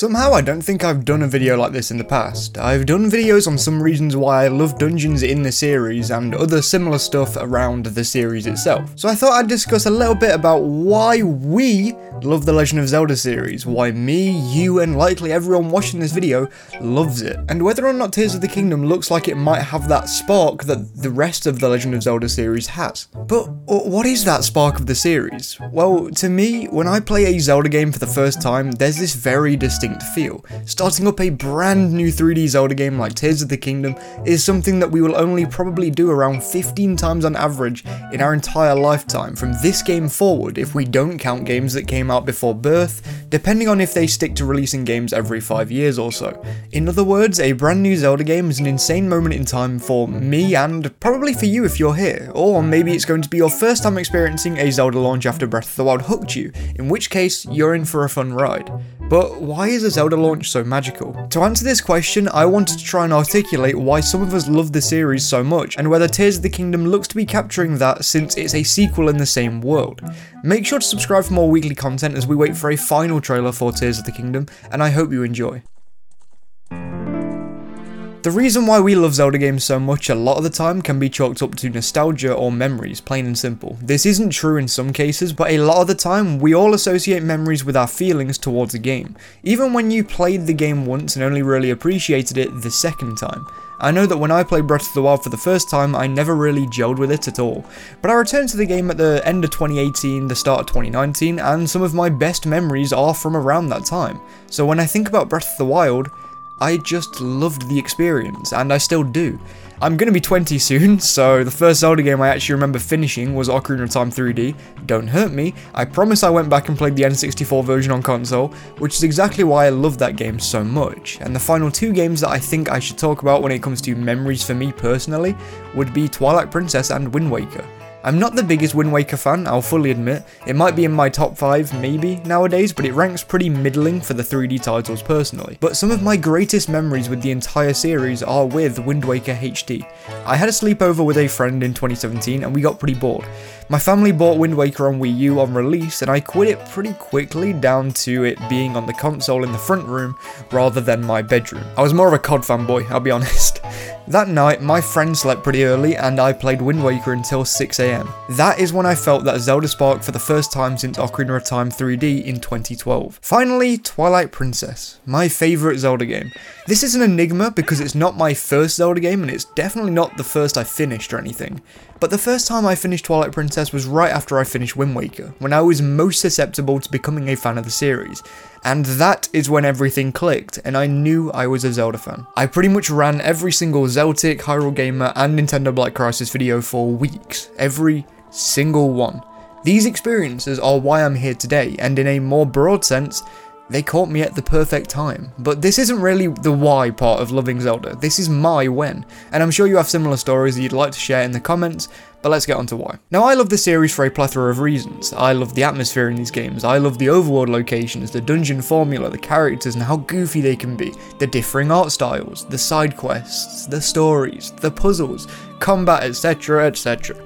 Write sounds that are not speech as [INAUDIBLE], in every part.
Somehow I don't think I've done a video like this in the past. I've done videos on some reasons why I love dungeons in the series and other similar stuff around the series itself. So I thought I'd discuss a little bit about why we love the Legend of Zelda series, why me, you and likely everyone watching this video loves it, and whether or not Tears of the Kingdom looks like it might have that spark that the rest of the Legend of Zelda series has. But what is that spark of the series? Well, to me, when I play a Zelda game for the first time, there's this very distinct distinct feel. Starting up a brand new 3D Zelda game like Tears of the Kingdom is something that we will only probably do around 15 times on average in our entire lifetime from this game forward if we don't count games that came out before birth, depending on if they stick to releasing games every 5 years or so. In other words, a brand new Zelda game is an insane moment in time for me and probably for you if you're here, or maybe it's going to be your first time experiencing a Zelda launch after Breath of the Wild hooked you, in which case you're in for a fun ride. But why is a Zelda launch so magical? To answer this question, I wanted to try and articulate why some of us love the series so much, and whether Tears of the Kingdom looks to be capturing that since it's a sequel in the same world. Make sure to subscribe for more weekly content as we wait for a final trailer for Tears of the Kingdom, and I hope you enjoy. The reason why we love Zelda games so much a lot of the time can be chalked up to nostalgia or memories, plain and simple. This isn't true in some cases, but a lot of the time we all associate memories with our feelings towards a game, even when you played the game once and only really appreciated it the second time. I know that when I played Breath of the Wild for the first time, I never really gelled with it at all, but I returned to the game at the end of 2018, the start of 2019, and some of my best memories are from around that time. So when I think about Breath of the Wild, I just loved the experience, and I still do. I'm gonna be 20 soon, [LAUGHS] so the first Zelda game I actually remember finishing was Ocarina of Time 3D. Don't hurt me, I promise I went back and played the N64 version on console, which is exactly why I love that game so much. And the final two games that I think I should talk about when it comes to memories for me personally would be Twilight Princess and Wind Waker. I'm not the biggest Wind Waker fan, I'll fully admit. It might be in my top 5, maybe, nowadays, but it ranks pretty middling for the 3D titles personally. But some of my greatest memories with the entire series are with Wind Waker HD. I had a sleepover with a friend in 2017 and we got pretty bored. My family bought Wind Waker on Wii U on release and I quit it pretty quickly down to it being on the console in the front room rather than my bedroom. I was more of a COD fanboy, I'll be honest. [LAUGHS] That night, my friend slept pretty early and I played Wind Waker until 6am. That is when I felt that Zelda spark for the first time since Ocarina of Time 3D in 2012. Finally, Twilight Princess, my favourite Zelda game. This is an enigma because it's not my first Zelda game and it's definitely not the first I finished or anything. But the first time I finished Twilight Princess was right after I finished Wind Waker, when I was most susceptible to becoming a fan of the series. And that is when everything clicked, and I knew I was a Zelda fan. I pretty much ran every single Zeltik, Hyrule Gamer, and Nintendo Black Crisis video for weeks. Every single one. These experiences are why I'm here today, and in a more broad sense, they caught me at the perfect time. But this isn't really the why part of loving Zelda, this is my when, and I'm sure you have similar stories that you'd like to share in the comments, but let's get on to why. Now I love the series for a plethora of reasons. I love the atmosphere in these games, I love the overworld locations, the dungeon formula, the characters and how goofy they can be, the differing art styles, the side quests, the stories, the puzzles, combat etc etc.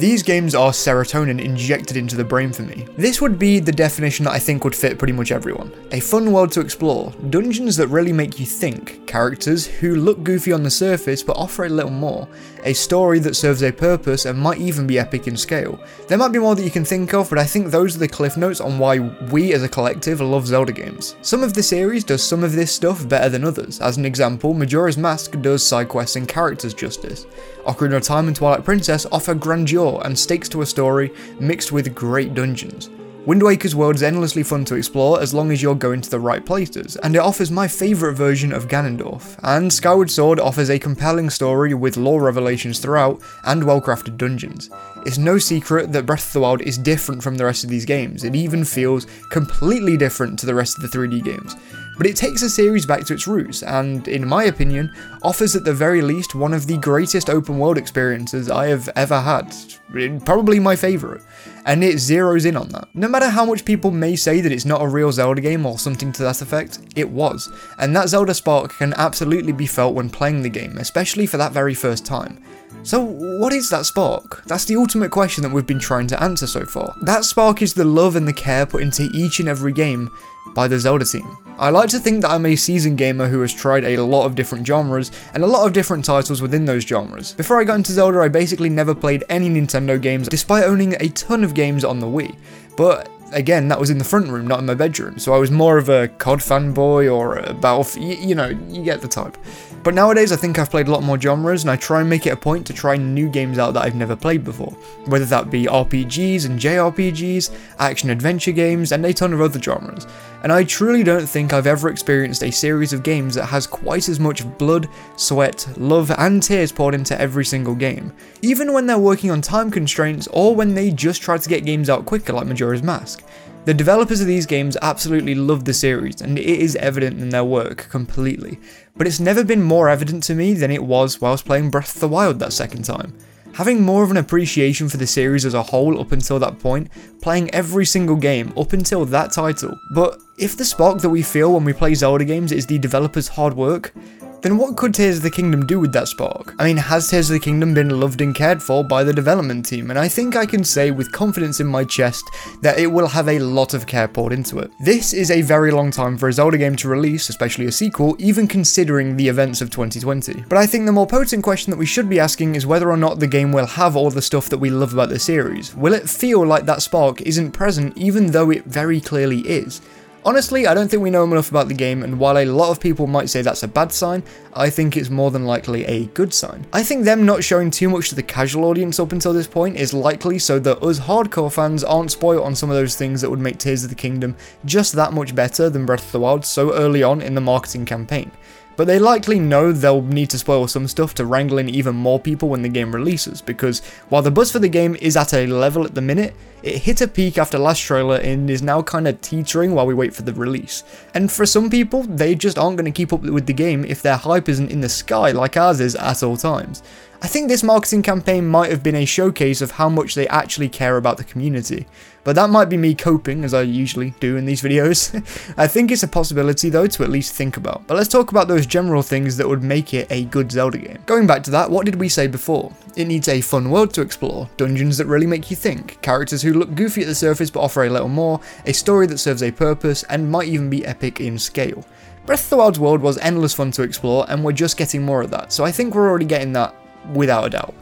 These games are serotonin injected into the brain for me. This would be the definition that I think would fit pretty much everyone. A fun world to explore, dungeons that really make you think, characters who look goofy on the surface but offer a little more, a story that serves a purpose and might even be epic in scale. There might be more that you can think of, but I think those are the cliff notes on why we as a collective love Zelda games. Some of the series does some of this stuff better than others. As an example, Majora's Mask does side quests and characters justice. Ocarina of Time and Twilight Princess offer grandeur and stakes to a story mixed with great dungeons. Wind Waker's world is endlessly fun to explore as long as you're going to the right places, and it offers my favourite version of Ganondorf, and Skyward Sword offers a compelling story with lore revelations throughout and well crafted dungeons. It's no secret that Breath of the Wild is different from the rest of these games, it even feels completely different to the rest of the 3D games but it takes the series back to its roots, and, in my opinion, offers at the very least one of the greatest open world experiences I have ever had. Probably my favourite. And it zeroes in on that. No matter how much people may say that it's not a real Zelda game or something to that effect, it was. And that Zelda spark can absolutely be felt when playing the game, especially for that very first time. So, what is that spark? That's the ultimate question that we've been trying to answer so far. That spark is the love and the care put into each and every game by the Zelda team. I like to think that I'm a seasoned gamer who has tried a lot of different genres and a lot of different titles within those genres. Before I got into Zelda, I basically never played any Nintendo games despite owning a ton of games on the Wii. But again, that was in the front room, not in my bedroom, so I was more of a COD fanboy or a Battlefield, you know, you get the type. But nowadays, I think I've played a lot more genres, and I try and make it a point to try new games out that I've never played before. Whether that be RPGs and JRPGs, action adventure games, and a ton of other genres. And I truly don't think I've ever experienced a series of games that has quite as much blood, sweat, love, and tears poured into every single game. Even when they're working on time constraints, or when they just try to get games out quicker like Majora's Mask. The developers of these games absolutely love the series, and it is evident in their work completely, but it's never been more evident to me than it was whilst playing Breath of the Wild that second time. Having more of an appreciation for the series as a whole up until that point, playing every single game up until that title. But if the spark that we feel when we play Zelda games is the developers' hard work, then what could Tears of the Kingdom do with that spark? I mean, has Tears of the Kingdom been loved and cared for by the development team? And I think I can say with confidence in my chest that it will have a lot of care poured into it. This is a very long time for a Zelda game to release, especially a sequel, even considering the events of 2020. But I think the more potent question that we should be asking is whether or not the game will have all the stuff that we love about the series. Will it feel like that spark isn't present even though it very clearly is? Honestly, I don't think we know enough about the game, and while a lot of people might say that's a bad sign, I think it's more than likely a good sign. I think them not showing too much to the casual audience up until this point is likely so that us hardcore fans aren't spoiled on some of those things that would make Tears of the Kingdom just that much better than Breath of the Wild so early on in the marketing campaign but they likely know they'll need to spoil some stuff to wrangle in even more people when the game releases, because while the buzz for the game is at a level at the minute, it hit a peak after last trailer and is now kinda teetering while we wait for the release. And for some people, they just aren't going to keep up with the game if their hype isn't in the sky like ours is at all times. I think this marketing campaign might have been a showcase of how much they actually care about the community. But that might be me coping, as I usually do in these videos. [LAUGHS] I think it's a possibility though to at least think about. But let's talk about those general things that would make it a good Zelda game. Going back to that, what did we say before? It needs a fun world to explore, dungeons that really make you think, characters who look goofy at the surface but offer a little more, a story that serves a purpose, and might even be epic in scale. Breath of the Wild's world was endless fun to explore, and we're just getting more of that, so I think we're already getting that without a doubt.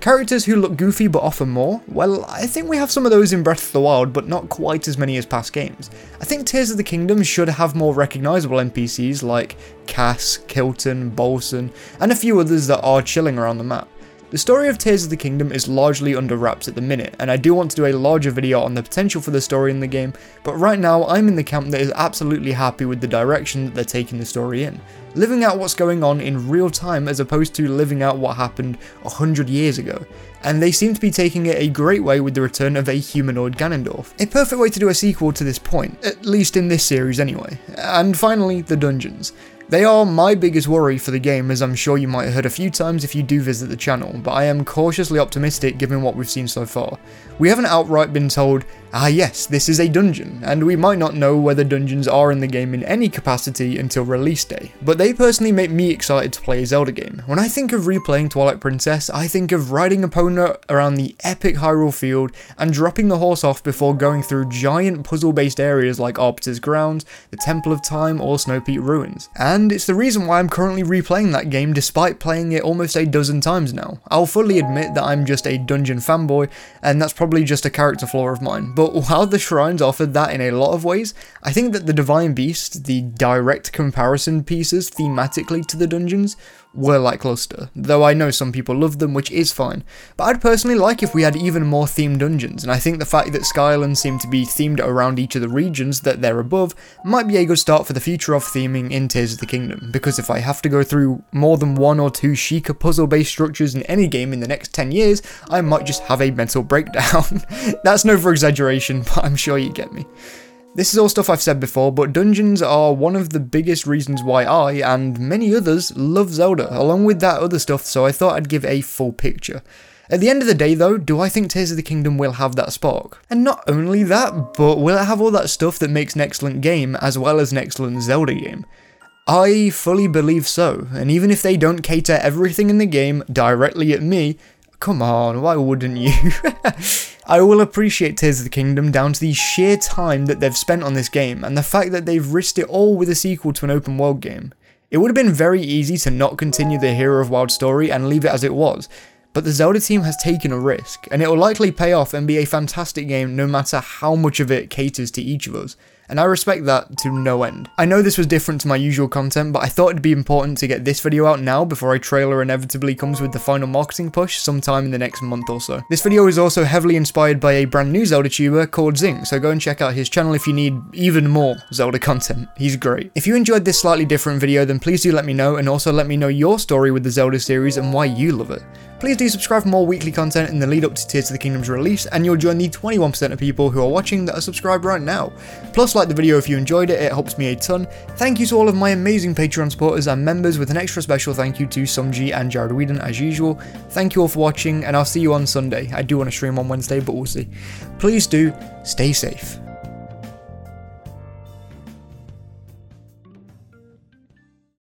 Characters who look goofy but offer more? Well, I think we have some of those in Breath of the Wild, but not quite as many as past games. I think Tears of the Kingdom should have more recognisable NPCs like Kass, Kilton, Bolson, and a few others that are chilling around the map. The story of Tears of the Kingdom is largely under wraps at the minute, and I do want to do a larger video on the potential for the story in the game, but right now I'm in the camp that is absolutely happy with the direction that they're taking the story in. Living out what's going on in real time as opposed to living out what happened 100 years ago, and they seem to be taking it a great way with the return of a humanoid Ganondorf. A perfect way to do a sequel to this point, at least in this series anyway. And finally, the dungeons. They are my biggest worry for the game, as I'm sure you might have heard a few times if you do visit the channel, but I am cautiously optimistic given what we've seen so far. We haven't outright been told, ah yes, this is a dungeon, and we might not know whether dungeons are in the game in any capacity until release day, but they personally make me excited to play a Zelda game. When I think of replaying Twilight Princess, I think of riding a Epona around the epic Hyrule field and dropping the horse off before going through giant puzzle-based areas like Arbiter's Grounds, the Temple of Time, or Snow Peak Ruins. And it's the reason why I'm currently replaying that game despite playing it almost a dozen times now. I'll fully admit that I'm just a dungeon fanboy, and that's probably just a character flaw of mine, but [LAUGHS] while the shrines offered that in a lot of ways, I think that the Divine Beast, the direct comparison pieces thematically to the dungeons, were lackluster, though I know some people love them, which is fine. But I'd personally like if we had even more themed dungeons, and I think the fact that Skylands seem to be themed around each of the regions that they're above might be a good start for the future of theming in Tears of the Kingdom, because if I have to go through more than one or two Sheikah puzzle-based structures in any game in the next 10 years, I might just have a mental breakdown. [LAUGHS] That's no for exaggeration, but I'm sure you get me. This is all stuff I've said before, but dungeons are one of the biggest reasons why I, and many others, love Zelda, along with that other stuff, so I thought I'd give a full picture. At the end of the day though, do I think Tears of the Kingdom will have that spark? And not only that, but will it have all that stuff that makes an excellent game as well as an excellent Zelda game? I fully believe so, and even if they don't cater everything in the game directly at me, come on, why wouldn't you? [LAUGHS] I will appreciate Tears of the Kingdom down to the sheer time that they've spent on this game and the fact that they've risked it all with a sequel to an open world game. It would have been very easy to not continue the Hero of Wild story and leave it as it was, but the Zelda team has taken a risk, and it will likely pay off and be a fantastic game no matter how much of it caters to each of us and I respect that to no end. I know this was different to my usual content, but I thought it'd be important to get this video out now before a trailer inevitably comes with the final marketing push sometime in the next month or so. This video is also heavily inspired by a brand new Zelda tuber called Zing, so go and check out his channel if you need even more Zelda content. He's great. If you enjoyed this slightly different video, then please do let me know, and also let me know your story with the Zelda series and why you love it. Please do subscribe for more weekly content in the lead up to Tears of the Kingdom's release, and you'll join the 21% of people who are watching that are subscribed right now. Plus, like the video if you enjoyed it, it helps me a ton. Thank you to all of my amazing Patreon supporters and members, with an extra special thank you to Sumji and Jared Whedon as usual. Thank you all for watching, and I'll see you on Sunday. I do want to stream on Wednesday, but we'll see. Please do stay safe.